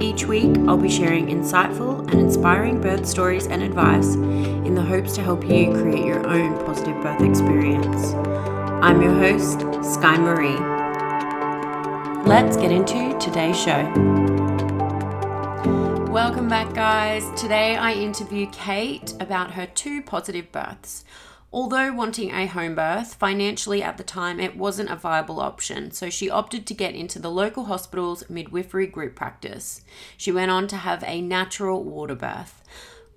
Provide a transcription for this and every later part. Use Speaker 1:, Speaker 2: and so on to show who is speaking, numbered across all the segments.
Speaker 1: Each week, I'll be sharing insightful and inspiring birth stories and advice in the hopes to help you create your own positive birth experience. I'm your host, Sky Marie. Let's get into today's show. Welcome back, guys. Today I interview Kate about her two positive births. Although wanting a home birth, financially at the time it wasn't a viable option, so she opted to get into the local hospital's midwifery group practice. She went on to have a natural water birth.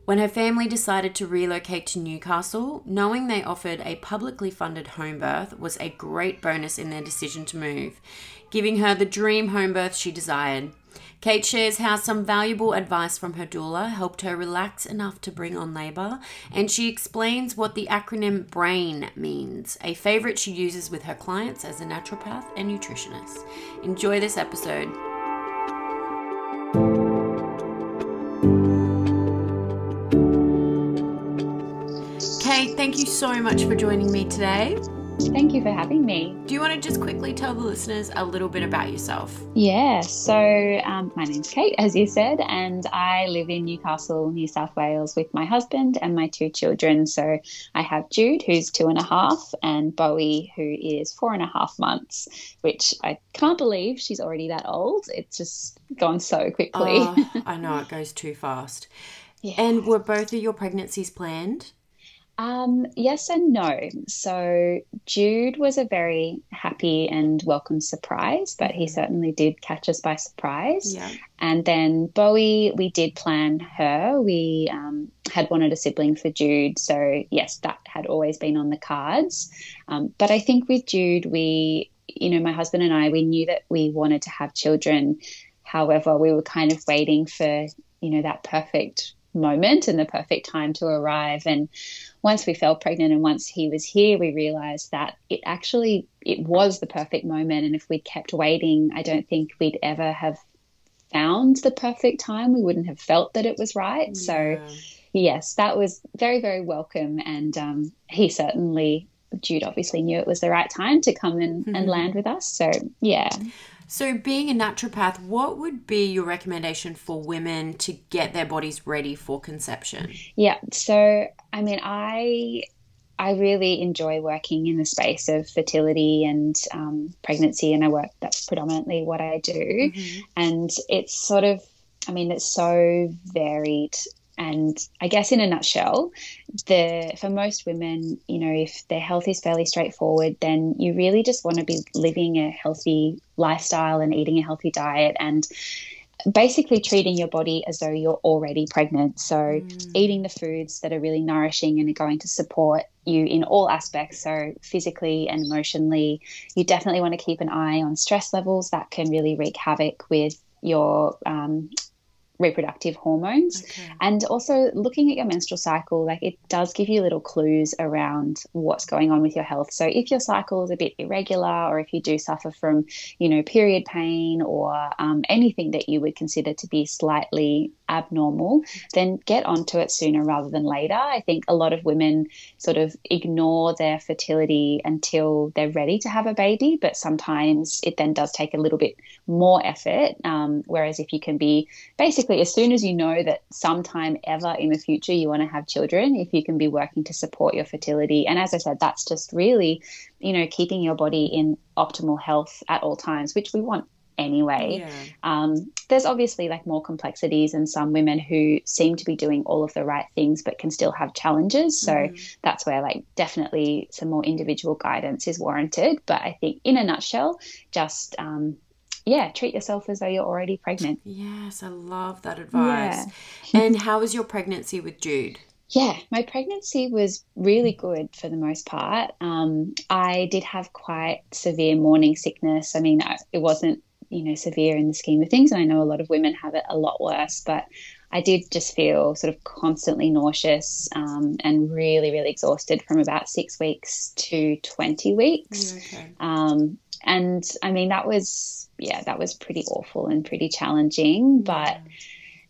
Speaker 1: When her family decided to relocate to Newcastle, knowing they offered a publicly funded home birth was a great bonus in their decision to move, giving her the dream home birth she desired. Kate shares how some valuable advice from her doula helped her relax enough to bring on labour, and she explains what the acronym BRAIN means, a favourite she uses with her clients as a naturopath and nutritionist. Enjoy this episode. Kate, thank you so much for joining me today.
Speaker 2: Thank you for having me.
Speaker 1: Do you want to just quickly tell the listeners a little bit about yourself?
Speaker 2: Yeah, so um, my name's Kate, as you said, and I live in Newcastle, New South Wales, with my husband and my two children. So I have Jude, who's two and a half, and Bowie, who is four and a half months, which I can't believe she's already that old. It's just gone so quickly.
Speaker 1: Oh, I know, it goes too fast. Yeah. And were both of your pregnancies planned?
Speaker 2: Um, yes and no. So Jude was a very happy and welcome surprise, but he mm-hmm. certainly did catch us by surprise.
Speaker 1: Yeah.
Speaker 2: And then Bowie, we did plan her. We um, had wanted a sibling for Jude, so yes, that had always been on the cards. Um, but I think with Jude, we, you know, my husband and I, we knew that we wanted to have children. However, we were kind of waiting for, you know, that perfect moment and the perfect time to arrive and once we fell pregnant and once he was here we realized that it actually it was the perfect moment. And if we'd kept waiting i don't think we'd ever have found the perfect time. We wouldn't have felt that it was right. Yeah. so yes that was very very welcome. And um, he certainly jude obviously knew it was the right time to come in mm-hmm. and land with us. So yeah
Speaker 1: so, being a naturopath, what would be your recommendation for women to get their bodies ready for conception?
Speaker 2: Yeah. So, I mean, I I really enjoy working in the space of fertility and um, pregnancy, and I work. That's predominantly what I do, mm-hmm. and it's sort of. I mean, it's so varied and I guess in a nutshell, the for most women, you know, if their health is fairly straightforward, then you really just want to be living a healthy lifestyle and eating a healthy diet and basically treating your body as though you're already pregnant. So, mm. eating the foods that are really nourishing and are going to support you in all aspects. So, physically and emotionally, you definitely want to keep an eye on stress levels that can really wreak havoc with your um, reproductive hormones okay. and also looking at your menstrual cycle like it does give you little clues around what's going on with your health so if your cycle is a bit irregular or if you do suffer from you know period pain or um, anything that you would consider to be slightly abnormal, then get onto it sooner rather than later. I think a lot of women sort of ignore their fertility until they're ready to have a baby, but sometimes it then does take a little bit more effort. Um, whereas if you can be basically, as soon as you know that sometime ever in the future you want to have children, if you can be working to support your fertility. And as I said, that's just really, you know, keeping your body in optimal health at all times, which we want anyway. Yeah. Um, there's obviously like more complexities and some women who seem to be doing all of the right things but can still have challenges. So mm. that's where like definitely some more individual guidance is warranted. But I think in a nutshell, just um, yeah, treat yourself as though you're already pregnant.
Speaker 1: Yes, I love that advice. Yeah. and how was your pregnancy with Jude?
Speaker 2: Yeah, my pregnancy was really good for the most part. Um, I did have quite severe morning sickness. I mean, it wasn't you know severe in the scheme of things and i know a lot of women have it a lot worse but i did just feel sort of constantly nauseous um, and really really exhausted from about six weeks to 20 weeks okay. um, and i mean that was yeah that was pretty awful and pretty challenging but yeah.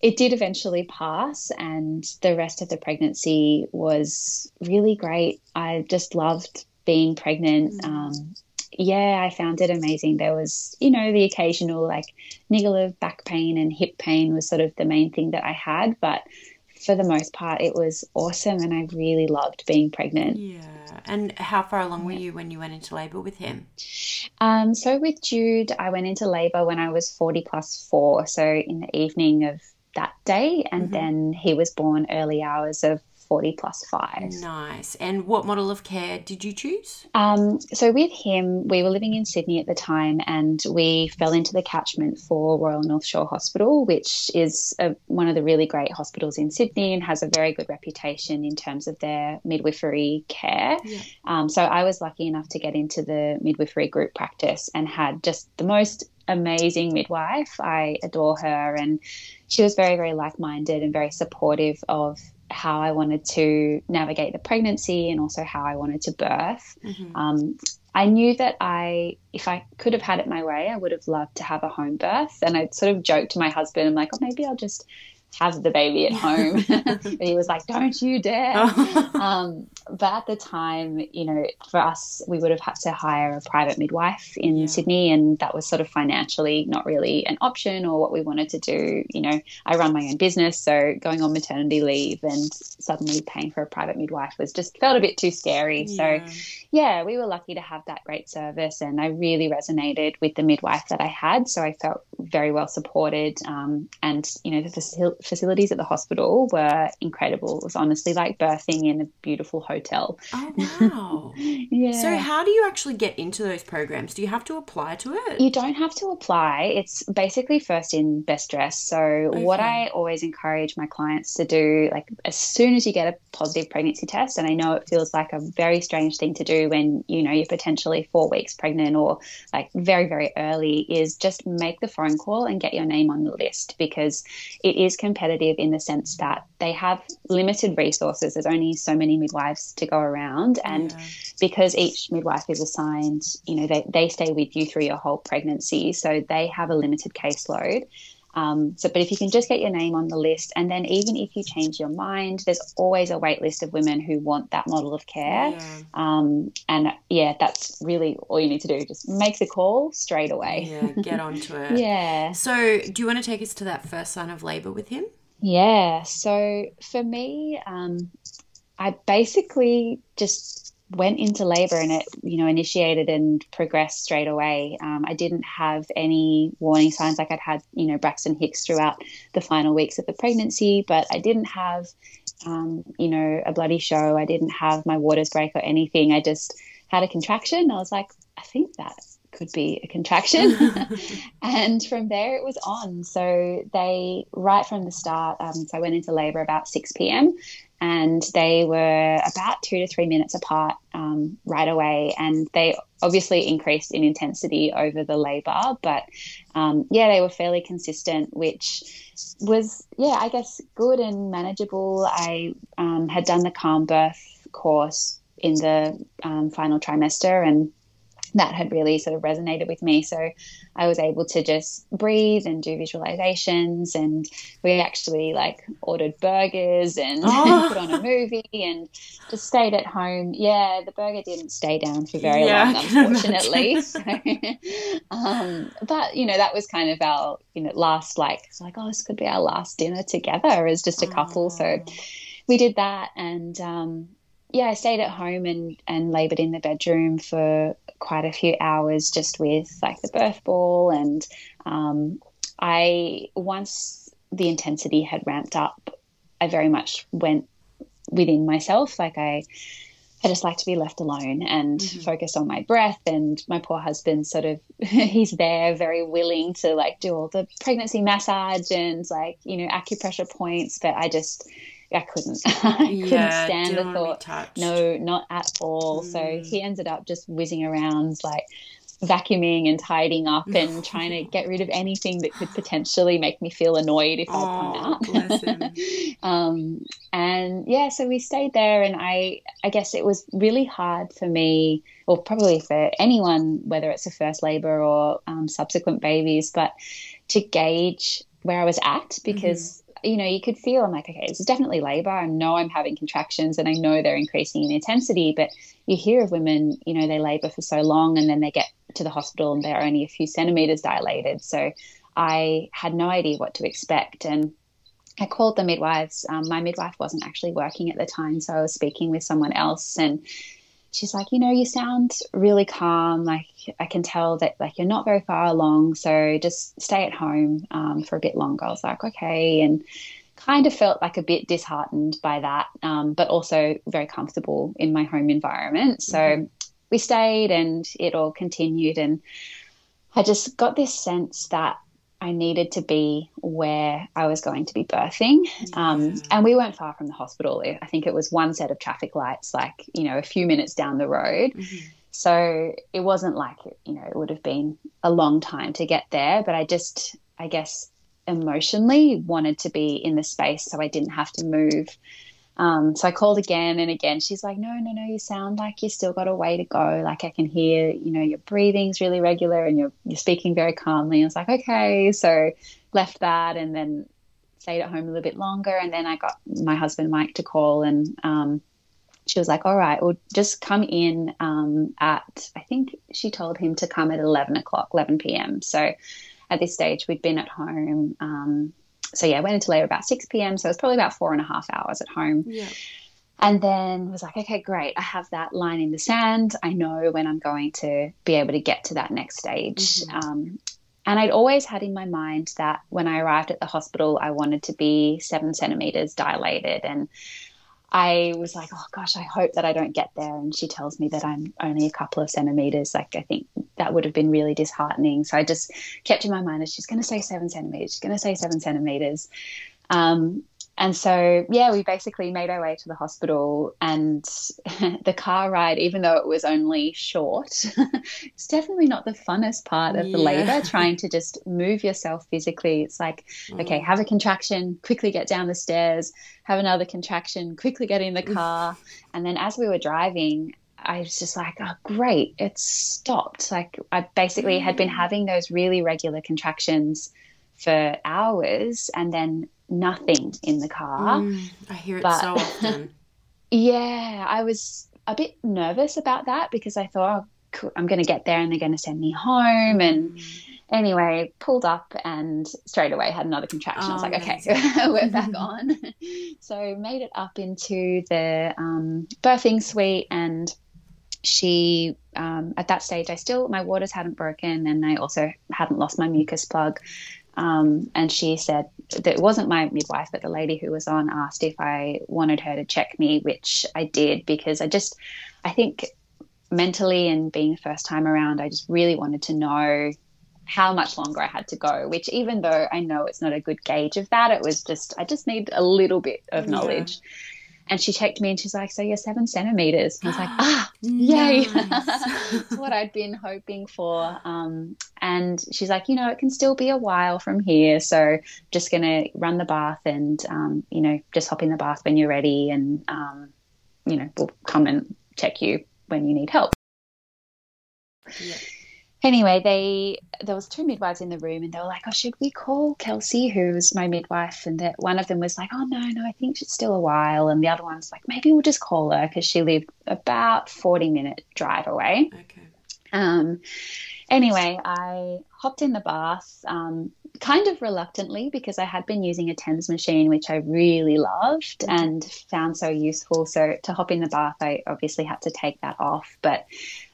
Speaker 2: it did eventually pass and the rest of the pregnancy was really great i just loved being pregnant mm. um, yeah, I found it amazing. There was, you know, the occasional like niggle of back pain and hip pain was sort of the main thing that I had, but for the most part, it was awesome, and I really loved being pregnant.
Speaker 1: Yeah. And how far along were you when you went into labour with him?
Speaker 2: Um, so with Jude, I went into labour when I was forty plus four, so in the evening of that day, and mm-hmm. then he was born early hours of 40 plus 5.
Speaker 1: Nice. And what model of care did you choose?
Speaker 2: Um, so, with him, we were living in Sydney at the time and we fell into the catchment for Royal North Shore Hospital, which is a, one of the really great hospitals in Sydney and has a very good reputation in terms of their midwifery care. Yeah. Um, so, I was lucky enough to get into the midwifery group practice and had just the most amazing midwife. I adore her and she was very, very like minded and very supportive of how I wanted to navigate the pregnancy and also how I wanted to birth. Mm-hmm. Um, I knew that I, if I could have had it my way, I would have loved to have a home birth. And I sort of joked to my husband, I'm like, oh, maybe I'll just have the baby at home. he was like, don't you dare. um, but at the time, you know, for us, we would have had to hire a private midwife in yeah. Sydney, and that was sort of financially not really an option or what we wanted to do. You know, I run my own business, so going on maternity leave and suddenly paying for a private midwife was just felt a bit too scary. Yeah. So, yeah, we were lucky to have that great service, and I really resonated with the midwife that I had. So I felt very well supported, um, and you know, the facil- facilities at the hospital were incredible. It was honestly like birthing in a beautiful hotel.
Speaker 1: Oh wow! yeah. So how do you actually get into those programs? Do you have to apply to it?
Speaker 2: You don't have to apply. It's basically first in best dress. So okay. what I always encourage my clients to do, like as soon as you get a positive pregnancy test, and I know it feels like a very strange thing to do when you know you're potentially four weeks pregnant or like very very early, is just make the phone call and get your name on the list because it is competitive in the sense that they have limited resources. There's only so many midwives to go around. And yeah. because each midwife is assigned, you know, they, they stay with you through your whole pregnancy. So they have a limited caseload. Um, so, but if you can just get your name on the list, and then even if you change your mind, there's always a wait list of women who want that model of care. Yeah. Um, and yeah, that's really all you need to do. Just make the call straight away.
Speaker 1: Yeah, get onto it.
Speaker 2: yeah.
Speaker 1: So, do you want to take us to that first sign of labour with him?
Speaker 2: Yeah. So for me, um, I basically just went into labor and it you know initiated and progressed straight away. Um, i didn't have any warning signs like i'd had you know braxton hicks throughout the final weeks of the pregnancy but i didn't have um, you know a bloody show. I didn't have my waters break or anything. I just had a contraction. I was like i think that could be a contraction. and from there it was on. So they, right from the start, um, so I went into labor about 6 p.m and they were about two to three minutes apart um, right away. And they obviously increased in intensity over the labour, but um, yeah, they were fairly consistent, which was, yeah, I guess good and manageable. I um, had done the calm birth course in the um, final trimester and that had really sort of resonated with me. So I was able to just breathe and do visualizations. And we actually like ordered burgers and oh. put on a movie and just stayed at home. Yeah, the burger didn't stay down for very yeah, long, unfortunately. so, um, but, you know, that was kind of our, you know, last like, it's like, oh, this could be our last dinner together as just a couple. Oh. So we did that. And, um, yeah, I stayed at home and, and labored in the bedroom for quite a few hours just with like the birth ball. And um, I, once the intensity had ramped up, I very much went within myself. Like I, I just like to be left alone and mm-hmm. focus on my breath. And my poor husband, sort of, he's there, very willing to like do all the pregnancy massage and like you know acupressure points. But I just I couldn't. I couldn't stand the thought. No, not at all. Mm. So he ended up just whizzing around like vacuuming and tidying up and trying to get rid of anything that could potentially make me feel annoyed if oh, I come out. um, and yeah, so we stayed there, and I I guess it was really hard for me, or probably for anyone, whether it's a first labor or um, subsequent babies, but to gauge where I was at because. You know, you could feel I'm like, okay, this is definitely labor. I know I'm having contractions and I know they're increasing in intensity, but you hear of women, you know, they labor for so long and then they get to the hospital and they're only a few centimeters dilated. So I had no idea what to expect. And I called the midwives. Um, my midwife wasn't actually working at the time, so I was speaking with someone else and she's like, you know, you sound really calm. Like I can tell that like you're not very far along, so just stay at home um, for a bit longer. I was like, okay, and kind of felt like a bit disheartened by that, um, but also very comfortable in my home environment. So mm-hmm. we stayed, and it all continued, and I just got this sense that I needed to be where I was going to be birthing. Um, and we weren't far from the hospital. I think it was one set of traffic lights, like, you know, a few minutes down the road. Mm-hmm. So it wasn't like, you know, it would have been a long time to get there. But I just, I guess, emotionally wanted to be in the space so I didn't have to move um, so I called again and again. She's like, no, no, no, you sound like you still got a way to go. Like I can hear, you know, your breathing's really regular and you're, you're speaking very calmly. I was like, okay. So left that and then stayed at home a little bit longer. And then I got my husband, Mike, to call and, um, she was like, all right, well, just come in um, at, I think she told him to come at 11 o'clock, 11 p.m. So at this stage, we'd been at home um, so yeah, I went into labor about 6 p.m. So it was probably about four and a half hours at home. Yeah. And then was like, okay, great. I have that line in the sand. I know when I'm going to be able to get to that next stage. Mm-hmm. Um, and I'd always had in my mind that when I arrived at the hospital, I wanted to be seven centimeters dilated. And I was like, oh gosh, I hope that I don't get there. And she tells me that I'm only a couple of centimeters. Like, I think that would have been really disheartening. So I just kept in my mind, that she's going to say seven centimeters. She's going to say seven centimeters. Um, and so, yeah, we basically made our way to the hospital, and the car ride, even though it was only short, it's definitely not the funnest part of the labor. Trying to just move yourself physically. It's like, mm. okay, have a contraction, quickly get down the stairs, have another contraction, quickly get in the car. and then as we were driving, I was just like, oh, great, it's stopped. Like, I basically had been mm. having those really regular contractions for hours, and then nothing in the car.
Speaker 1: Mm, I hear it but, so often.
Speaker 2: yeah, I was a bit nervous about that because I thought, oh, I'm going to get there and they're going to send me home. And mm. anyway, pulled up and straight away had another contraction. Oh, I was like, okay, we're back on. so made it up into the um, birthing suite and she um, at that stage i still my waters hadn't broken and i also hadn't lost my mucus plug um, and she said that it wasn't my midwife, but the lady who was on asked if I wanted her to check me, which I did because I just, I think mentally and being the first time around, I just really wanted to know how much longer I had to go, which even though I know it's not a good gauge of that, it was just, I just need a little bit of knowledge. Yeah. And she checked me and she's like, So you're seven centimeters. And I was like, Ah, yay. That's what I'd been hoping for. Um, and she's like, You know, it can still be a while from here. So just going to run the bath and, um, you know, just hop in the bath when you're ready. And, um, you know, we'll come and check you when you need help. Yeah. Anyway, they there was two midwives in the room, and they were like, "Oh, should we call Kelsey, who was my midwife?" And that one of them was like, "Oh no, no, I think she's still a while," and the other one's like, "Maybe we'll just call her because she lived about forty minute drive away."
Speaker 1: Okay.
Speaker 2: Um, anyway, I hopped in the bath, um, kind of reluctantly because I had been using a TENS machine, which I really loved mm-hmm. and found so useful. So to hop in the bath, I obviously had to take that off. But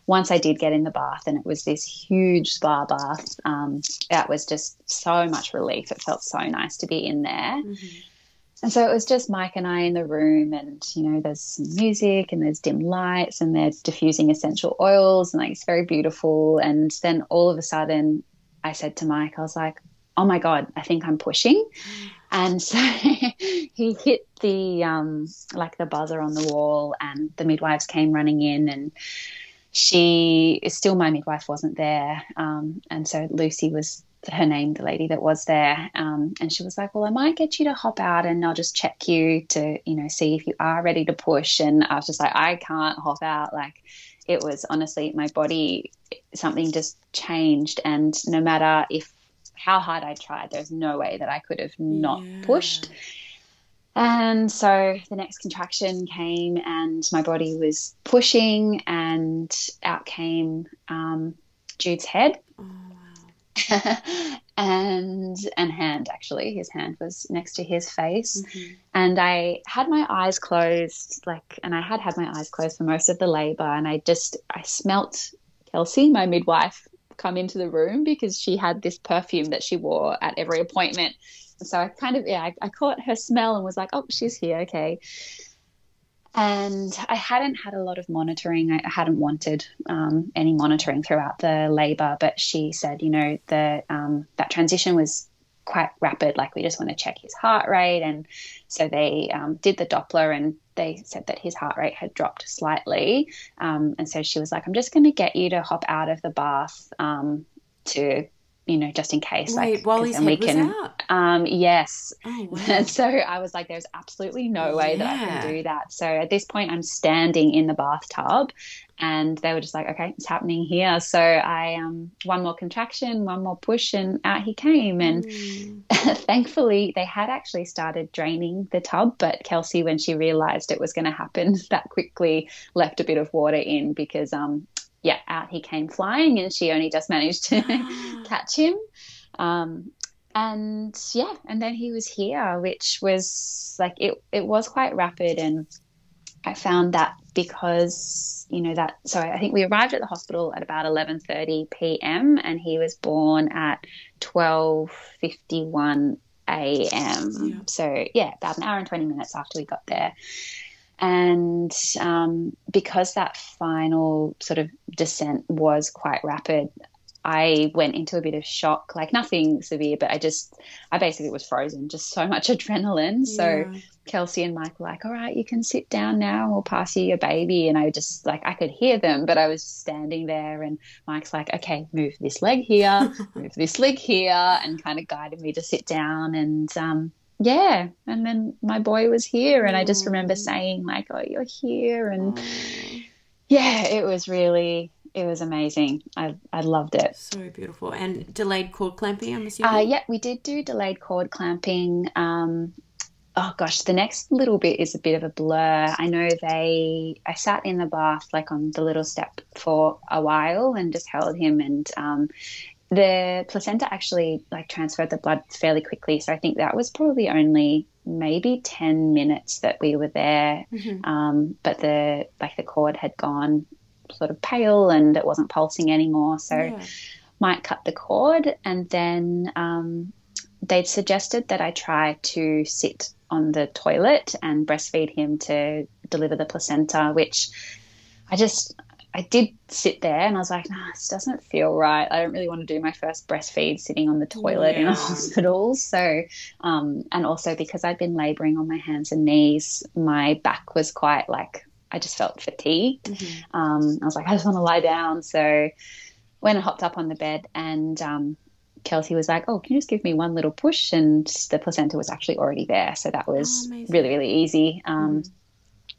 Speaker 2: once I did get in the bath, and it was this huge spa bath, um, that was just so much relief. It felt so nice to be in there. Mm-hmm. And so it was just Mike and I in the room, and you know, there's some music and there's dim lights and there's diffusing essential oils, and like it's very beautiful. And then all of a sudden, I said to Mike, I was like, "Oh my god, I think I'm pushing." And so he hit the um, like the buzzer on the wall, and the midwives came running in, and she is still my midwife wasn't there, um, and so Lucy was her name, the lady that was there, um, and she was like, "Well, I might get you to hop out, and I'll just check you to, you know, see if you are ready to push." And I was just like, "I can't hop out." Like, it was honestly my body, something just changed, and no matter if how hard I tried, there's no way that I could have not yeah. pushed. And so the next contraction came, and my body was pushing, and out came um, Jude's head. Oh and and hand actually. His hand was next to his face. Mm-hmm. and i had my eyes closed like and i had had my eyes closed for most of the labor. And i just i smelt kelsey my midwife come into the room because she had this perfume that she wore at every appointment so i kind of yeah I, I caught her smell and was like oh she's here okay and I hadn't had a lot of monitoring. I hadn't wanted um, any monitoring throughout the labour, but she said, you know, the um, that transition was quite rapid. Like we just want to check his heart rate, and so they um, did the Doppler, and they said that his heart rate had dropped slightly. Um, and so she was like, "I'm just going to get you to hop out of the bath um, to you know, just in case.
Speaker 1: Wait, like, while his head we can?
Speaker 2: Um, yes. Oh, wow. And so I was like, there's absolutely no way yeah. that I can do that. So at this point, I'm standing in the bathtub, and they were just like, okay, it's happening here. So I um, one more contraction, one more push, and out he came. And mm. thankfully, they had actually started draining the tub, but Kelsey, when she realised it was going to happen that quickly, left a bit of water in because um, yeah, out he came flying, and she only just managed to catch him. Um, and yeah, and then he was here, which was like it. It was quite rapid, and I found that because you know that. So I think we arrived at the hospital at about eleven thirty p.m. and he was born at twelve fifty one a.m. Yeah. So yeah, about an hour and twenty minutes after we got there. And um, because that final sort of descent was quite rapid, I went into a bit of shock, like nothing severe, but I just, I basically was frozen, just so much adrenaline. Yeah. So Kelsey and Mike were like, all right, you can sit down now, we'll pass you your baby. And I just, like, I could hear them, but I was standing there, and Mike's like, okay, move this leg here, move this leg here, and kind of guided me to sit down. And um, yeah and then my boy was here and i just remember saying like oh you're here and yeah it was really it was amazing. I i loved it.
Speaker 1: So beautiful. And delayed cord clamping i'm assuming?
Speaker 2: uh, yeah we did do delayed cord clamping um oh gosh the next little bit is a bit of a blur. I know they i sat in the bath like on the little step for a while and just held him and um, the placenta actually like transferred the blood fairly quickly. So I think that was probably only maybe 10 minutes that we were there. Mm-hmm. Um, but the like the cord had gone sort of pale and it wasn't pulsing anymore. So yeah. Mike cut the cord. And then um, they'd suggested that I try to sit on the toilet and breastfeed him to deliver the placenta, which I just I did sit there and I was like, nah, this doesn't feel right. I don't really want to do my first breastfeed sitting on the toilet yeah. in a hospital. So, um, and also because I'd been laboring on my hands and knees, my back was quite like, I just felt fatigued. Mm-hmm. Um, I was like, I just want to lie down. So, when I hopped up on the bed and um, Kelsey was like, "Oh, can you just give me one little push?" And the placenta was actually already there, so that was oh, really, really easy. Um, mm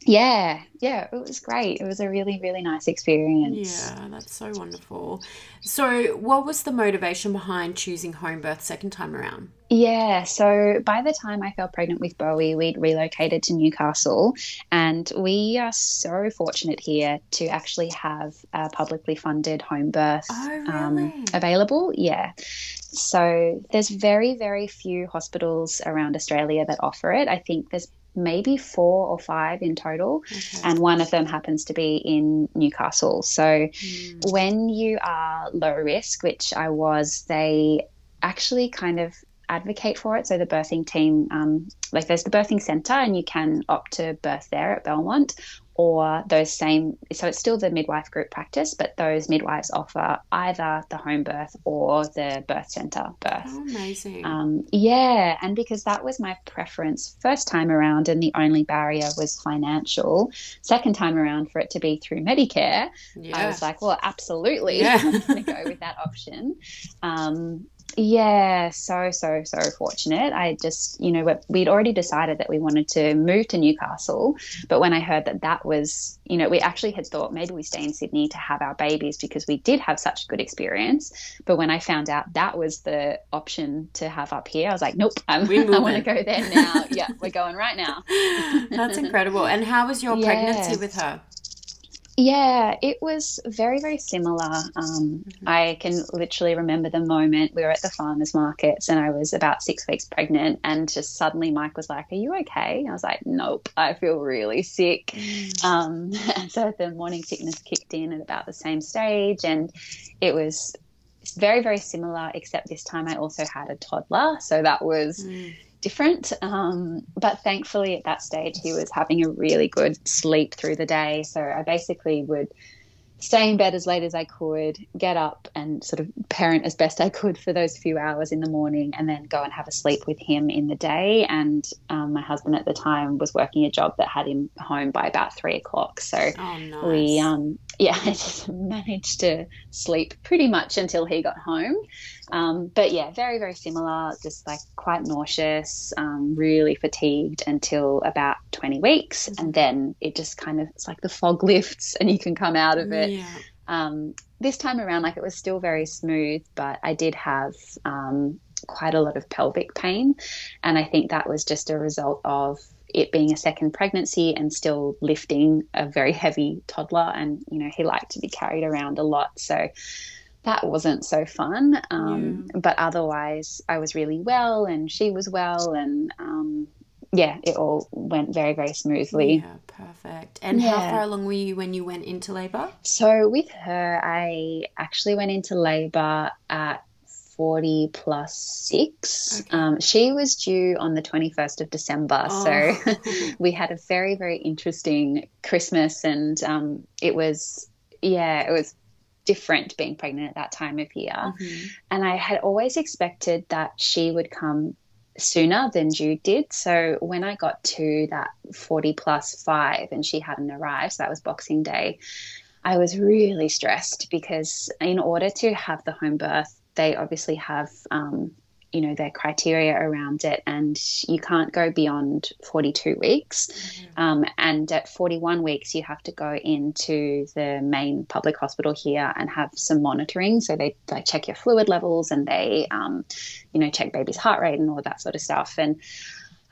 Speaker 2: yeah, yeah, it was great. It was a really, really nice experience.
Speaker 1: Yeah, that's so wonderful. So, what was the motivation behind choosing home birth second time around?
Speaker 2: Yeah, so by the time I fell pregnant with Bowie, we'd relocated to Newcastle, and we are so fortunate here to actually have a publicly funded home birth
Speaker 1: Oh,
Speaker 2: um, available. Yeah. So there's very, very few hospitals around Australia that offer it. I think there's maybe four or five in total,
Speaker 1: Okay.
Speaker 2: and one of them happens to be in Newcastle. So
Speaker 1: Mm.
Speaker 2: when you are low risk, which I was, they actually kind of advocate for it. So the birthing team, um, like there's the birthing centre, and you can opt to birth there at Belmont, or those same. So it's still the midwife group practice, but those midwives offer either the home birth or the birth centre birth.
Speaker 1: Oh, amazing.
Speaker 2: Um, yeah, and because that was my preference first time around, and the only barrier was financial. Second time around, for it to be through Medicare,
Speaker 1: yeah.
Speaker 2: I was like, well, absolutely,
Speaker 1: Yeah.
Speaker 2: I'm going to go with that option. Um, yeah, so so so fortunate. I just, you know, we- we'd already decided that we wanted to move to Newcastle, but when I heard that that was, you know, we actually had thought maybe we stay in Sydney to have our babies because we did have such good experience. But when I found out that was the option to have up here, I was like, nope, I'm, I want to go there now. yeah, we're going right now.
Speaker 1: That's incredible. And how was your pregnancy with her?
Speaker 2: Yeah, it was very, very similar. Um, I can literally remember the moment we were at the farmers markets and I was about six weeks pregnant, and just suddenly Mike was like, Are you okay? I was like, Nope, I feel really sick. Um, so the morning sickness kicked in at about the same stage, and it was very, very similar, except this time I also had a toddler. So that was
Speaker 1: Mm.
Speaker 2: Different. Um, but thankfully, at that stage, he was having a really good sleep through the day. So I basically would stay in bed as late as I could, get up and sort of parent as best I could for those few hours in the morning, and then go and have a sleep with him in the day. And um, my husband at the time was working a job that had him home by about three o'clock. So
Speaker 1: Oh, nice.
Speaker 2: we um yeah I just managed to sleep pretty much until he got home um, but yeah very very similar just like quite nauseous um, really fatigued until about 20 weeks. And then it just kind of it's like the fog lifts and you can come out of it.
Speaker 1: Yeah.
Speaker 2: um, this time around like it was still very smooth but i did have um, quite a lot of pelvic pain. And i think that was just a result of it being a second pregnancy and still lifting a very heavy toddler. And you know he liked to be carried around a lot. So that wasn't so fun um, but otherwise i was really well and she was well and um, yeah it all went very very smoothly
Speaker 1: Yeah, perfect. And how far along were you when you went into labor?
Speaker 2: So with her, I actually went into labour at 40 plus six.
Speaker 1: Okay.
Speaker 2: Um, she was due on the 21st of December. So
Speaker 1: Oh.
Speaker 2: we had a very, very interesting Christmas. And um, it was, yeah, it was different being pregnant at that time of year.
Speaker 1: Mhm.
Speaker 2: And I had always expected that she would come sooner than Jude did. So when I got to that 40 plus five and she hadn't arrived, so that was Boxing Day, I was really stressed because in order to have the home birth, they obviously have, um, you know, their criteria around it, and you can't go beyond 42 weeks. Um, and at 41 weeks, you have to go into the main public hospital here and have some monitoring. So they like check your fluid levels and they, um, you know, check baby's heart rate and all that sort of stuff. And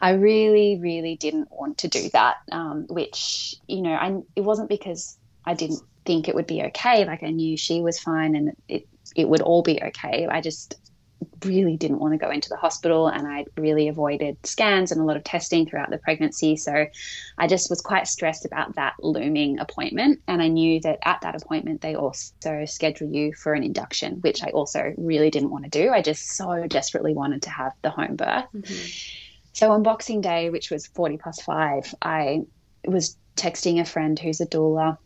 Speaker 2: I really, really didn't want to do that, um, which, you know, I, it wasn't because I didn't think it would be okay. Like I knew she was fine and it, it would all be okay. I just really didn't want to go into the hospital and I really avoided scans and a lot of testing throughout the pregnancy. So I just was quite stressed about that looming appointment. And I knew that at that appointment, they also schedule you for an induction, which I also really didn't want to do. I just so desperately wanted to have the home birth.
Speaker 1: Mhm.
Speaker 2: So on Boxing Day, which was 40 plus five, I was texting a friend who's a doula,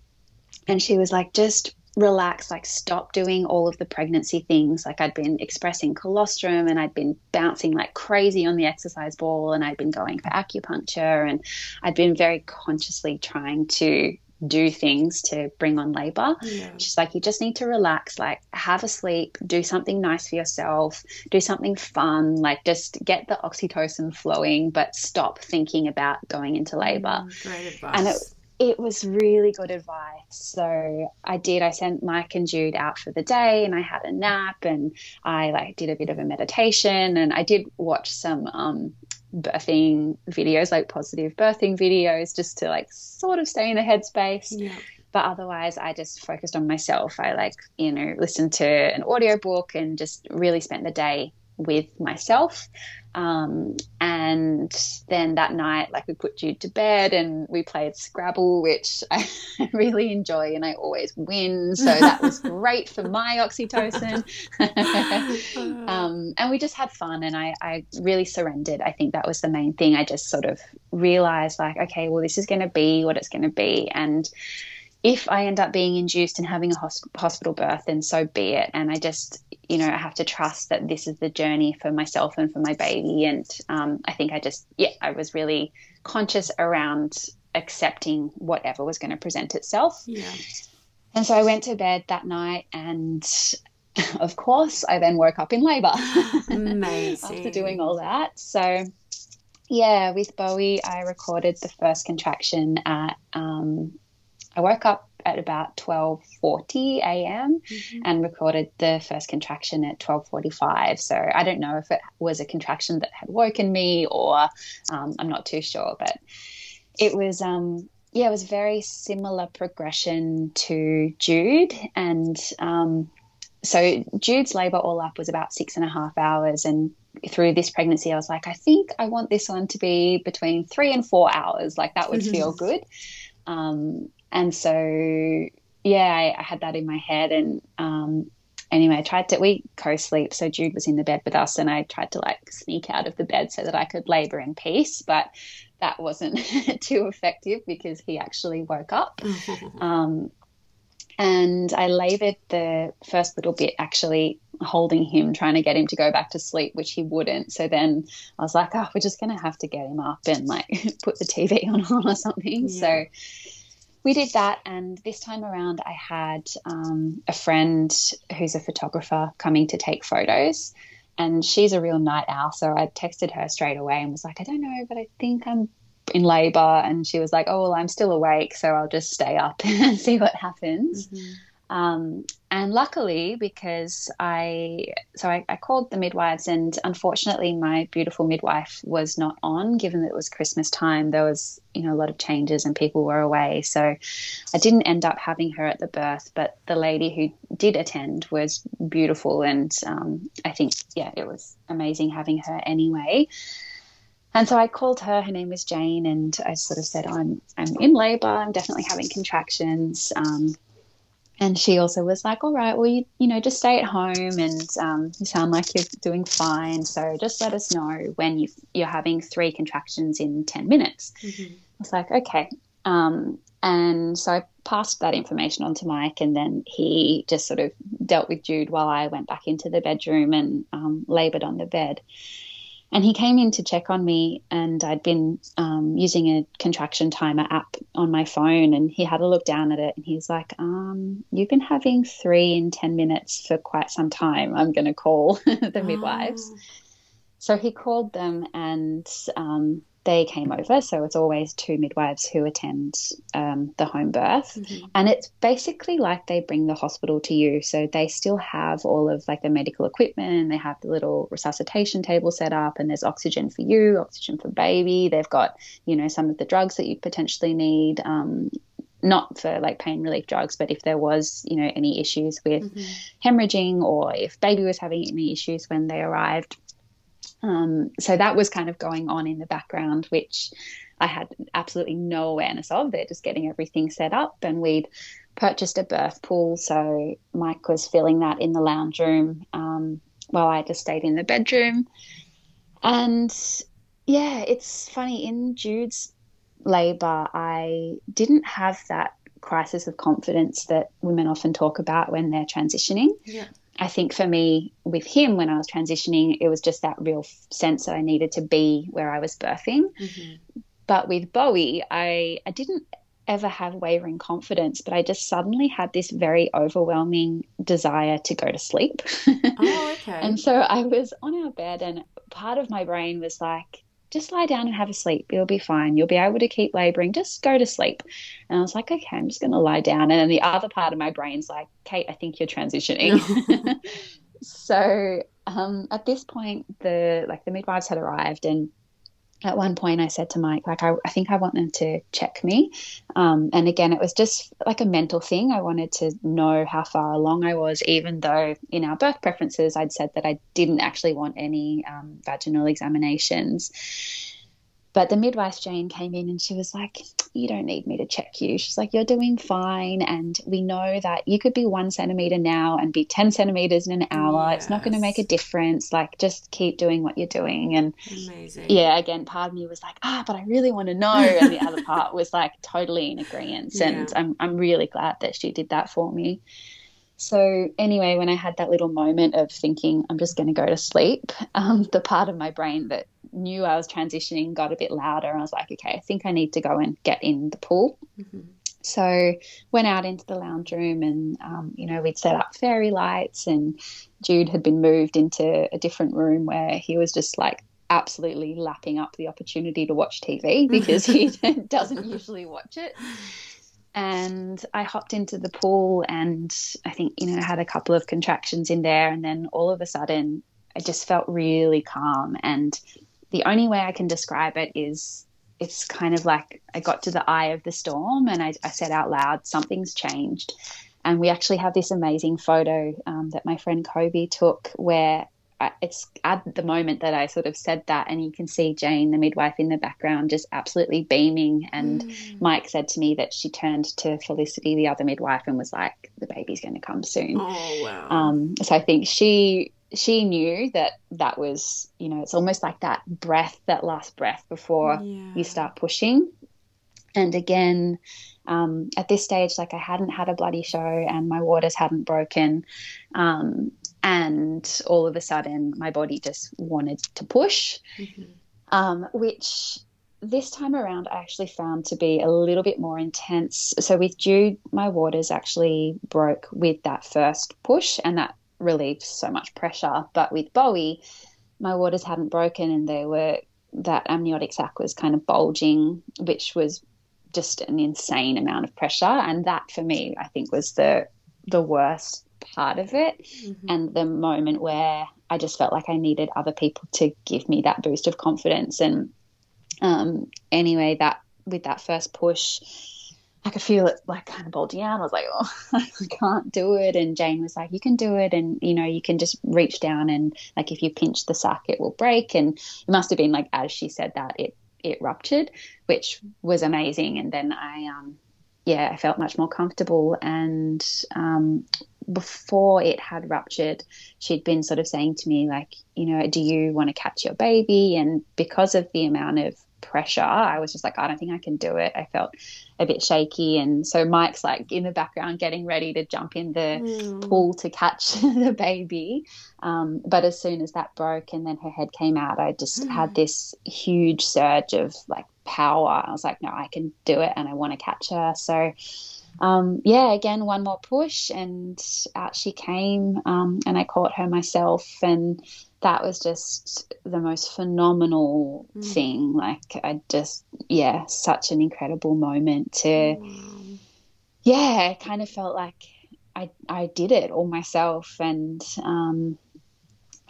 Speaker 2: and she was like, just relax, like stop doing all of the pregnancy things. Like I'd been expressing colostrum and I'd been bouncing like crazy on the exercise ball and I'd been going for acupuncture and I'd been very consciously trying to do things to bring on labor.
Speaker 1: Yeah.
Speaker 2: She's like, you just need to relax, like have a sleep, do something nice for yourself, do something fun, like just get the oxytocin flowing, but stop thinking about going into labor.
Speaker 1: Mm, great advice.
Speaker 2: And it, it was really good advice. So I did. I sent Mike and Jude out for the day, and I had a nap, and I like did a bit of a meditation, and I did watch some um, birthing videos, like positive birthing videos, just to like sort of stay in the headspace.
Speaker 1: yeah.
Speaker 2: But otherwise, I just focused on myself. I like you know listened to an audiobook and just really spent the day with myself. Um, and then that night, like we put Jude to bed and we played Scrabble, which I really enjoy and I always win. So that was great for my oxytocin. um, and we just had fun and I, I really surrendered. I think that was the main thing. I just sort of realized, like, okay, well, this is going to be what it's going to be. And if I end up being induced and having a hosp- hospital birth, then so be it. And I just, you know, I have to trust that this is the journey for myself and for my baby. And um, I think I just, yeah, I was really conscious around accepting whatever was going to present itself.
Speaker 1: Yeah.
Speaker 2: And so I went to bed that night, and of course, I then woke up in labor
Speaker 1: Amazing.
Speaker 2: after doing all that. So, yeah, with Bowie, I recorded the first contraction at. Um, I woke up at about twelve forty a.m.
Speaker 1: Mhm.
Speaker 2: and recorded the first contraction at twelve forty-five. So I don't know if it was a contraction that had woken me, or um, I'm not too sure, but it was. Um, yeah, it was very similar progression to Jude, and um, so Jude's labor all up was about six and a half hours, and through this pregnancy, I was like, I think I want this one to be between three and four hours. Like that would feel good. Um, and so, yeah, I, I had that in my head. And um, anyway, I tried to, we co sleep. So Jude was in the bed with us, and I tried to like sneak out of the bed so that I could labor in peace. But that wasn't too effective because he actually woke up. Um, and I labored the first little bit actually holding him, trying to get him to go back to sleep, which he wouldn't. So then I was like, oh, we're just going to have to get him up and like put the TV on, or something.
Speaker 1: Yeah.
Speaker 2: So we did that. And this time around, I had um, a friend who's a photographer coming to take photos. And she's a real night owl. So I texted her straight away and was like, I don't know, but I think I'm in labor. And she was like, Oh, well, I'm still awake. So I'll just stay up and see what happens.
Speaker 1: Mhm.
Speaker 2: Um, and luckily, because I, so I, I called the midwives, and unfortunately, my beautiful midwife was not on, given that it was Christmas time. There was, you know, a lot of changes and people were away. So I didn't end up having her at the birth, but the lady who did attend was beautiful. And um, I think, yeah, it was amazing having her anyway. And so I called her. Her name was Jane, and I sort of said, "I'm I'm in labour. I'm definitely having contractions." Um, and she also was like, "All right, well, you you know, just stay at home, and um, you sound like you're doing fine. So just let us know when you you're having three contractions in ten minutes."
Speaker 1: Mhm.
Speaker 2: I was like, "Okay." Um, and so I passed that information on to Mike, and then he just sort of dealt with Jude while I went back into the bedroom and um, laboured on the bed. And he came in to check on me, and I'd been um, using a contraction timer app on my phone, and he had a look down at it, and he's like, um, "You've been having three in ten minutes for quite some time. I'm going to call the midwives."
Speaker 1: Oh.
Speaker 2: So he called them, and um, they came over. So it's always two midwives who attend um, the home birth.
Speaker 1: Mhm.
Speaker 2: And it's basically like they bring the hospital to you. So they still have all of like the medical equipment and they have the little resuscitation table set up and there's oxygen for you, oxygen for baby. They've got, you know, some of the drugs that you potentially need. Um, not for like pain relief drugs, but if there was, you know, any issues with
Speaker 1: Mhm.
Speaker 2: hemorrhaging or if baby was having any issues when they arrived. Um, so that was kind of going on in the background, which I had absolutely no awareness of. They're just getting everything set up, and we'd purchased a birth pool. So Mike was filling that in the lounge room um, while I just stayed in the bedroom. And yeah, it's funny in Jude's labor, I didn't have that crisis of confidence that women often talk about when they're transitioning.
Speaker 1: Yeah.
Speaker 2: I think for me, with him, when I was transitioning, it was just that real sense that I needed to be where I was birthing.
Speaker 1: Mhm.
Speaker 2: But with Bowie, I, I didn't ever have wavering confidence, but I just suddenly had this very overwhelming desire to go to sleep.
Speaker 1: Oh, okay.
Speaker 2: and so I was on our bed, and part of my brain was like, just lie down and have a sleep. You'll be fine. You'll be able to keep laboring. Just go to sleep. And I was like, okay, I'm just going to lie down. And then the other part of my brain's like, Kate, I think you're transitioning. so um, at this point, the like the midwives had arrived, and at one point I said to Mike, like, I, I think I want them to check me. Um, and again, it was just like a mental thing. I wanted to know how far along I was, even though in our birth preferences, I'd said that I didn't actually want any um, vaginal examinations. But the midwife, Jane, came in and she was like, You don't need me to check you. She's like, You're doing fine. And we know that you could be one centimeter now and be 10 centimeters in an hour. Yes. It's not going to make a difference. Like, just keep doing what you're doing. And
Speaker 1: Amazing.
Speaker 2: yeah, again, part of me was like, Ah, but I really want to know. And the other part was like totally in agreement. Yeah. And I'm, I'm really glad that she did that for me. So, anyway, when I had that little moment of thinking, I'm just going to go to sleep, um, the part of my brain that knew I was transitioning got a bit louder. And I was like, okay, I think I need to go and get in the pool. Mm-hmm. So went out into the lounge room and, um, you know, we'd set up fairy lights and Jude had been moved into a different room where he was just like absolutely lapping up the opportunity to watch TV because he doesn't usually watch it. And I hopped into the pool and I think, you know, had a couple of contractions in there. And then all of a sudden, I just felt really calm and the only way I can describe it is it's kind of like I got to the eye of the storm and I, I said out loud, something's changed. And we actually have this amazing photo um, that my friend Kobe took where I, it's at the moment that I sort of said that, and you can see Jane, the midwife, in the background, just absolutely beaming. And mm. Mike said to me that she turned to Felicity, the other midwife, and was like, "The baby's going to come soon."
Speaker 1: Oh wow!
Speaker 2: Um, so I think she she knew that that was, you know, it's almost like that breath, that last breath before yeah. you start pushing. And again, um, at this stage, like I hadn't had a bloody show and my waters hadn't broken. Um, and all of a sudden, my body just wanted to push, mm-hmm. um, which this time around I actually found to be a little bit more intense. So with Jude, my waters actually broke with that first push, and that relieved so much pressure. But with Bowie, my waters hadn't broken and they were that amniotic sac was kind of bulging, which was just an insane amount of pressure. And that for me, I think was the the worst part of it mm-hmm. and the moment where I just felt like I needed other people to give me that boost of confidence. And um, anyway, that with that first push, I could feel it like kind of bulging out. I was like, oh, I can't do it. And Jane was like, you can do it. And, you know, you can just reach down and like if you pinch the sac, it will break. And it must have been like, as she said that, it, it ruptured, which was amazing. And then I, um, yeah, I felt much more comfortable. And um, before it had ruptured, she'd been sort of saying to me, like, you know, do you want to catch your baby? And because of the amount of pressure. I was just like, I don't think I can do it. I felt a bit shaky. And so Mike's like in the background getting ready to jump in the mm. pool to catch the baby. Um, but as soon as that broke and then her head came out, I just mm. had this huge surge of like power. I was like, no, I can do it and I want to catch her. So, um, yeah, again, one more push and out she came. Um, and I caught her myself. And that was just the most phenomenal mm. thing. Like, I just, yeah, such an incredible moment to, mm. yeah, I kind of felt like I, I did it all myself. And um,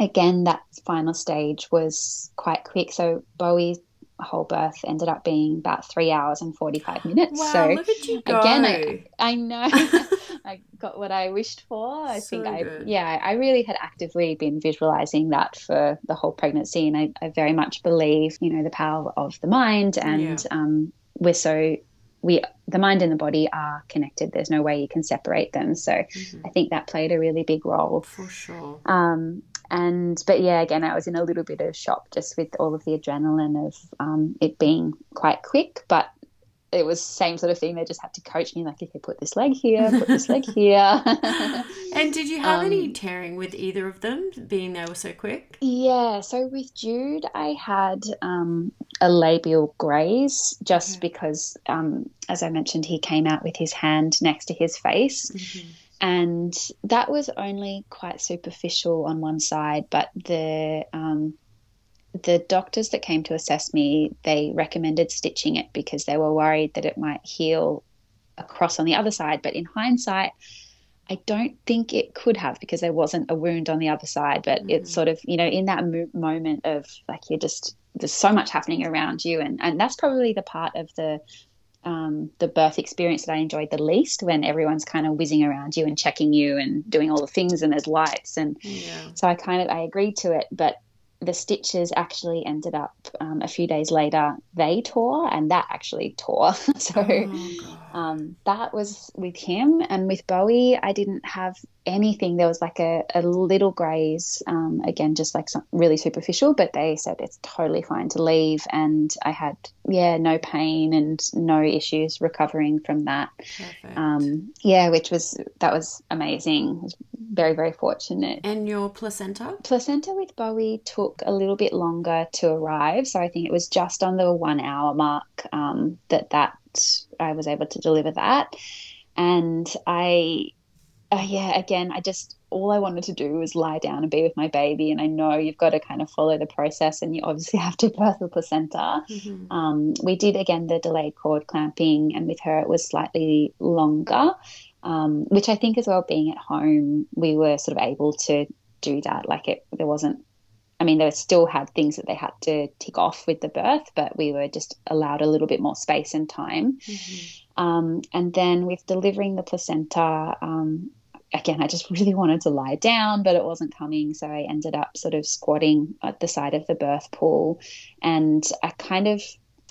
Speaker 2: again, that final stage was quite quick. So, Bowie whole birth ended up being about three hours and 45 minutes.
Speaker 1: Wow,
Speaker 2: so
Speaker 1: look at you go.
Speaker 2: again, I, I know I got what I wished for. I so think I, good. yeah, I really had actively been visualizing that for the whole pregnancy. And I, I very much believe, you know, the power of the mind and yeah. um, we're so we the mind and the body are connected there's no way you can separate them so mm-hmm. i think that played a really big role
Speaker 1: for sure
Speaker 2: um, and but yeah, again, I was in a little bit of shock just with all of the adrenaline of um, it being quite quick. But it was same sort of thing. They just had to coach me like, okay, put this leg here, put this leg here.
Speaker 1: and did you have um, any tearing with either of them, being they were so quick?
Speaker 2: Yeah. So with Jude, I had um, a labial graze just okay. because, um, as I mentioned, he came out with his hand next to his face. Mm-hmm. And that was only quite superficial on one side, but the um, the doctors that came to assess me, they recommended stitching it because they were worried that it might heal across on the other side. But in hindsight, I don't think it could have because there wasn't a wound on the other side. But mm-hmm. it's sort of, you know, in that mo- moment of like you're just, there's so much happening around you. And, and that's probably the part of the, um, the birth experience that I enjoyed the least when everyone's kind of whizzing around you and checking you and doing all the things and there's lights. And yeah. so I kind of, I agreed to it. But the stitches actually ended up um, a few days later they tore and that actually tore so oh, um, that was with him and with bowie i didn't have anything there was like a, a little graze um, again just like some really superficial but they said it's totally fine to leave and i had yeah no pain and no issues recovering from that. Um, yeah which was that was amazing. Was very very fortunate.
Speaker 1: And your placenta?
Speaker 2: Placenta with bowie took a little bit longer to arrive so i think it was just on the one hour mark um, that that i was able to deliver that. And i uh, yeah, again, I just all I wanted to do was lie down and be with my baby. And I know you've got to kind of follow the process, and you obviously have to birth the placenta. Mm-hmm. Um, we did again the delayed cord clamping, and with her it was slightly longer, um, which I think as well being at home we were sort of able to do that. Like it, there wasn't. I mean, they still had things that they had to tick off with the birth, but we were just allowed a little bit more space and time. Mm-hmm. Um, and then with delivering the placenta, um, again, I just really wanted to lie down, but it wasn't coming. So I ended up sort of squatting at the side of the birth pool. And I kind of,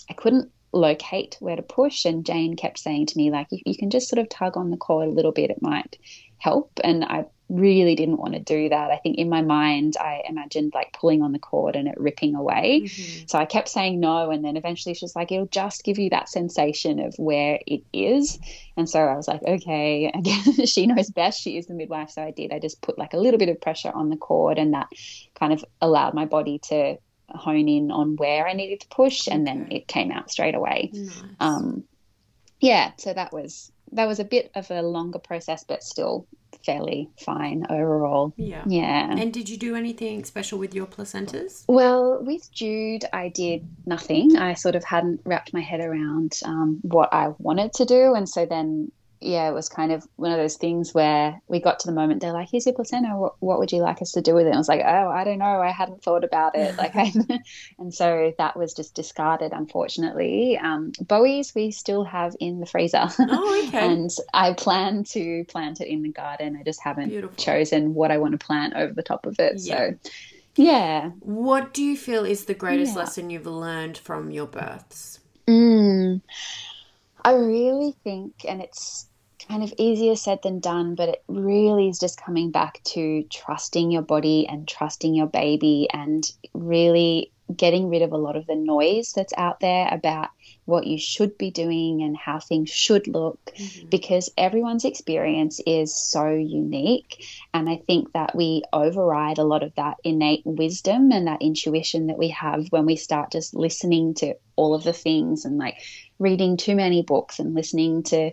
Speaker 2: I couldn't locate where to push. And Jane kept saying to me, like, you, you can just sort of tug on the cord a little bit, it might help. And I really didn't want to do that. I think in my mind, I imagined like pulling on the cord and it ripping away. Mm-hmm. So I kept saying no. And then eventually she's like, it'll just give you that sensation of where it is. And so I was like, okay, again, she knows best. She is the midwife. So I did. I just put like a little bit of pressure on the cord and that kind of allowed my body to hone in on where I needed to push. And then it came out straight away. Nice. Um, yeah. So that was that was a bit of a longer process, but still fairly fine overall.
Speaker 1: Yeah.
Speaker 2: Yeah.
Speaker 1: And did you do anything special with your placentas?
Speaker 2: Well, with Jude, I did nothing. I sort of hadn't wrapped my head around um, what I wanted to do. And so then yeah, it was kind of one of those things where we got to the moment they're like, "Here's your placenta. What, what would you like us to do with it?" And I was like, "Oh, I don't know. I hadn't thought about it." Like, I, and so that was just discarded, unfortunately. Um, Bowie's we still have in the freezer.
Speaker 1: Oh, okay.
Speaker 2: and I plan to plant it in the garden. I just haven't Beautiful. chosen what I want to plant over the top of it. Yeah. So, yeah.
Speaker 1: What do you feel is the greatest yeah. lesson you've learned from your births?
Speaker 2: Mm. I really think, and it's kind of easier said than done, but it really is just coming back to trusting your body and trusting your baby and really getting rid of a lot of the noise that's out there about what you should be doing and how things should look mm-hmm. because everyone's experience is so unique. And I think that we override a lot of that innate wisdom and that intuition that we have when we start just listening to all of the things and like reading too many books and listening to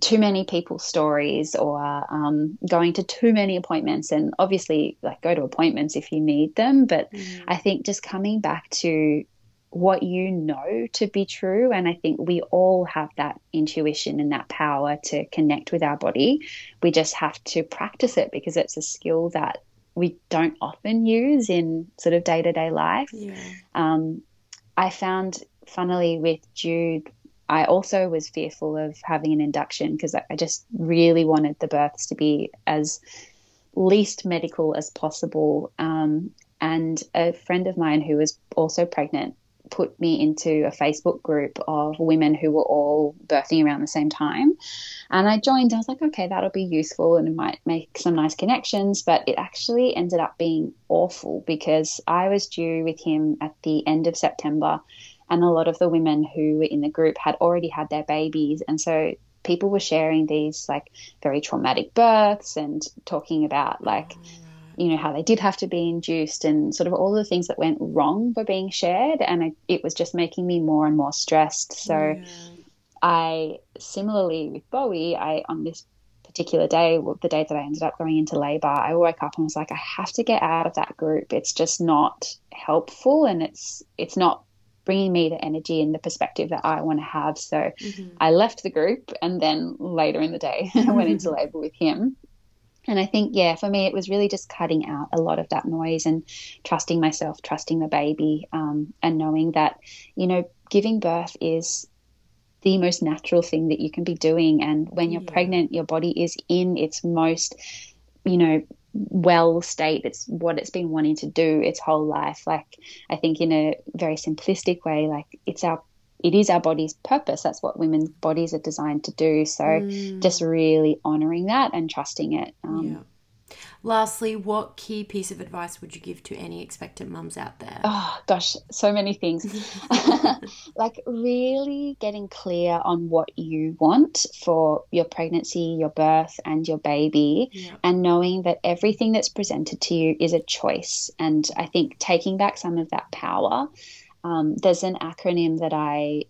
Speaker 2: too many people's stories or um, going to too many appointments and obviously like go to appointments if you need them but mm. i think just coming back to what you know to be true and i think we all have that intuition and that power to connect with our body we just have to practice it because it's a skill that we don't often use in sort of day-to-day life
Speaker 1: yeah.
Speaker 2: um, i found funnily with jude I also was fearful of having an induction because I just really wanted the births to be as least medical as possible. Um, and a friend of mine who was also pregnant put me into a Facebook group of women who were all birthing around the same time. And I joined. I was like, okay, that'll be useful and it might make some nice connections. But it actually ended up being awful because I was due with him at the end of September and a lot of the women who were in the group had already had their babies, and so people were sharing these like very traumatic births and talking about like. Oh, you know how they did have to be induced and sort of all the things that went wrong were being shared and I, it was just making me more and more stressed so yeah. i similarly with bowie i on this particular day, the day that I ended up going into labor, I woke up and was like, I have to get out of that group. It's just not helpful, and it's it's not bringing me the energy and the perspective that I want to have. So mm-hmm. I left the group, and then later in the day, I went into labor with him. And I think, yeah, for me, it was really just cutting out a lot of that noise and trusting myself, trusting the baby, um, and knowing that, you know, giving birth is the most natural thing that you can be doing. And when you're yeah. pregnant, your body is in its most, you know, well state. It's what it's been wanting to do its whole life. Like, I think in a very simplistic way, like it's our it is our body's purpose. That's what women's bodies are designed to do. So mm. just really honoring that and trusting it. Um, yeah.
Speaker 1: Lastly, what key piece of advice would you give to any expectant mums out there?
Speaker 2: Oh, gosh, so many things. like, really getting clear on what you want for your pregnancy, your birth, and your baby, yeah. and knowing that everything that's presented to you is a choice. And I think taking back some of that power. Um, there's an acronym that I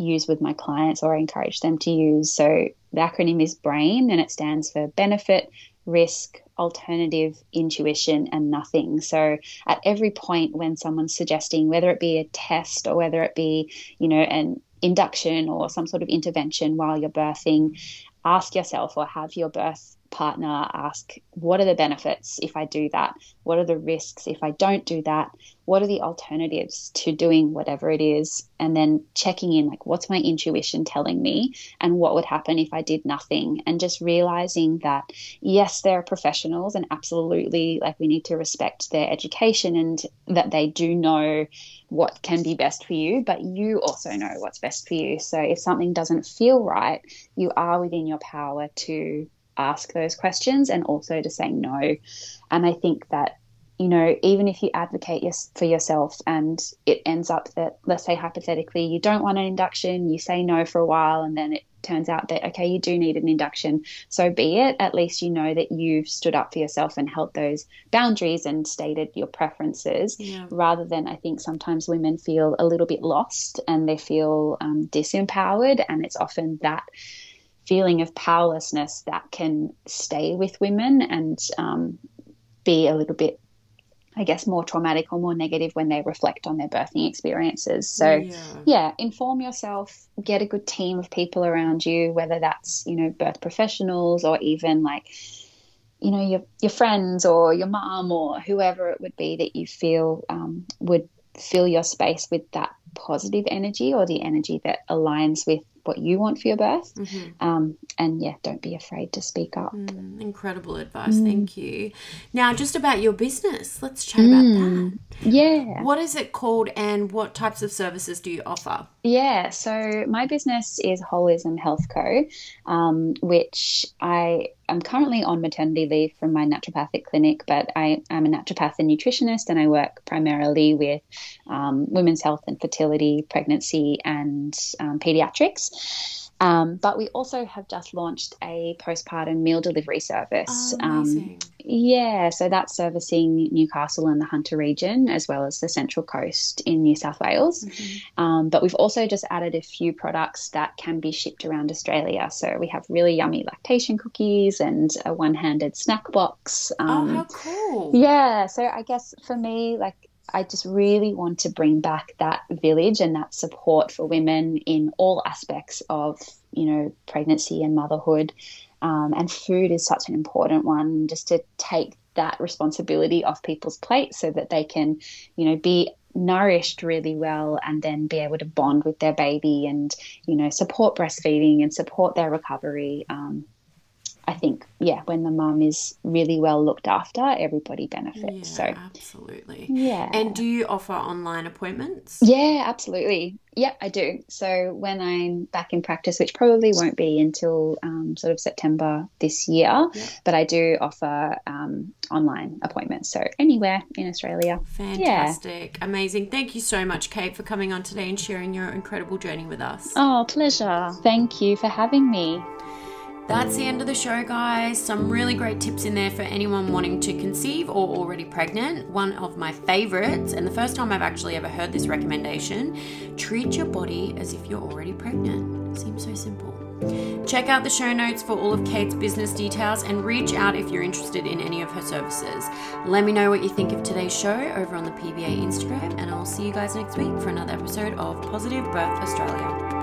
Speaker 2: use with my clients or I encourage them to use. So the acronym is BRAIN and it stands for benefit, risk, alternative, intuition, and nothing. So at every point when someone's suggesting, whether it be a test or whether it be, you know, an induction or some sort of intervention while you're birthing, ask yourself or have your birth partner ask what are the benefits if I do that? What are the risks if I don't do that? What are the alternatives to doing whatever it is? And then checking in like, what's my intuition telling me? And what would happen if I did nothing? And just realizing that, yes, they're professionals and absolutely like we need to respect their education and that they do know what can be best for you, but you also know what's best for you. So if something doesn't feel right, you are within your power to ask those questions and also to say no. And I think that, you know, even if you advocate for yourself and it ends up that, let's say hypothetically, you don't want an induction, you say no for a while, and then it turns out that, okay, you do need an induction, so be it. At least you know that you've stood up for yourself and held those boundaries and stated your preferences, yeah. rather than I think sometimes women feel a little bit lost and they feel um, disempowered. And it's often that feeling of powerlessness that can stay with women and um, be a little bit I guess more traumatic or more negative when they reflect on their birthing experiences. So yeah. yeah. inform yourself, get a good team of people around you, whether that's, you know, birth professionals or even like, you know, your your friends or your mom or whoever it would be that you feel um, would fill your space with that positive energy or the energy that aligns with what you want for your birth. Mm-hmm. Um, and yeah, don't be afraid to speak up.
Speaker 1: Mm, incredible advice. Mm. Thank you. Now, just about your business, let's chat mm. about
Speaker 2: that. Yeah.
Speaker 1: What is it called and what types of services do you offer?
Speaker 2: Yeah, so my business is Holism Health Co., um, which I am currently on maternity leave from my naturopathic clinic, but I am a naturopath and nutritionist, and I work primarily with um, women's health and fertility, pregnancy, and um, pediatrics. Um, but we also have just launched a postpartum meal delivery service.
Speaker 1: Oh, um,
Speaker 2: yeah, so that's servicing Newcastle and the Hunter region, as well as the Central Coast in New South Wales. Mm-hmm. Um, but we've also just added a few products that can be shipped around Australia. So we have really yummy lactation cookies and a one handed snack box.
Speaker 1: oh, how um, cool.
Speaker 2: Yeah, so I guess for me, like, I just really want to bring back that village and that support for women in all aspects of, you know, pregnancy and motherhood. Um, and food is such an important one, just to take that responsibility off people's plates so that they can, you know, be nourished really well and then be able to bond with their baby and, you know, support breastfeeding and support their recovery. Um, I think, yeah, when the mum is really well looked after, everybody benefits.
Speaker 1: Yeah,
Speaker 2: so,
Speaker 1: absolutely.
Speaker 2: yeah.
Speaker 1: And do you offer online appointments?
Speaker 2: Yeah, absolutely. Yep, I do. So when I'm back in practice, which probably won't be until um, sort of September this year,
Speaker 1: Yep.
Speaker 2: but I do offer um, online appointments. So anywhere in Australia.
Speaker 1: Fantastic. Amazing. Thank you so much, Kate, for coming on today and sharing your incredible journey with us.
Speaker 2: Oh, pleasure. Thank you for having me.
Speaker 1: That's the end of the show, guys. Some really great tips in there for anyone wanting to conceive or already pregnant. One of my favorites, and the first time I've actually ever heard this recommendation treat your body as if you're already pregnant. Seems so simple. Check out the show notes for all of Kate's business details and reach out if you're interested in any of her services. Let me know what you think of today's show over on the PBA Instagram, and I'll see you guys next week for another episode of Positive Birth Australia.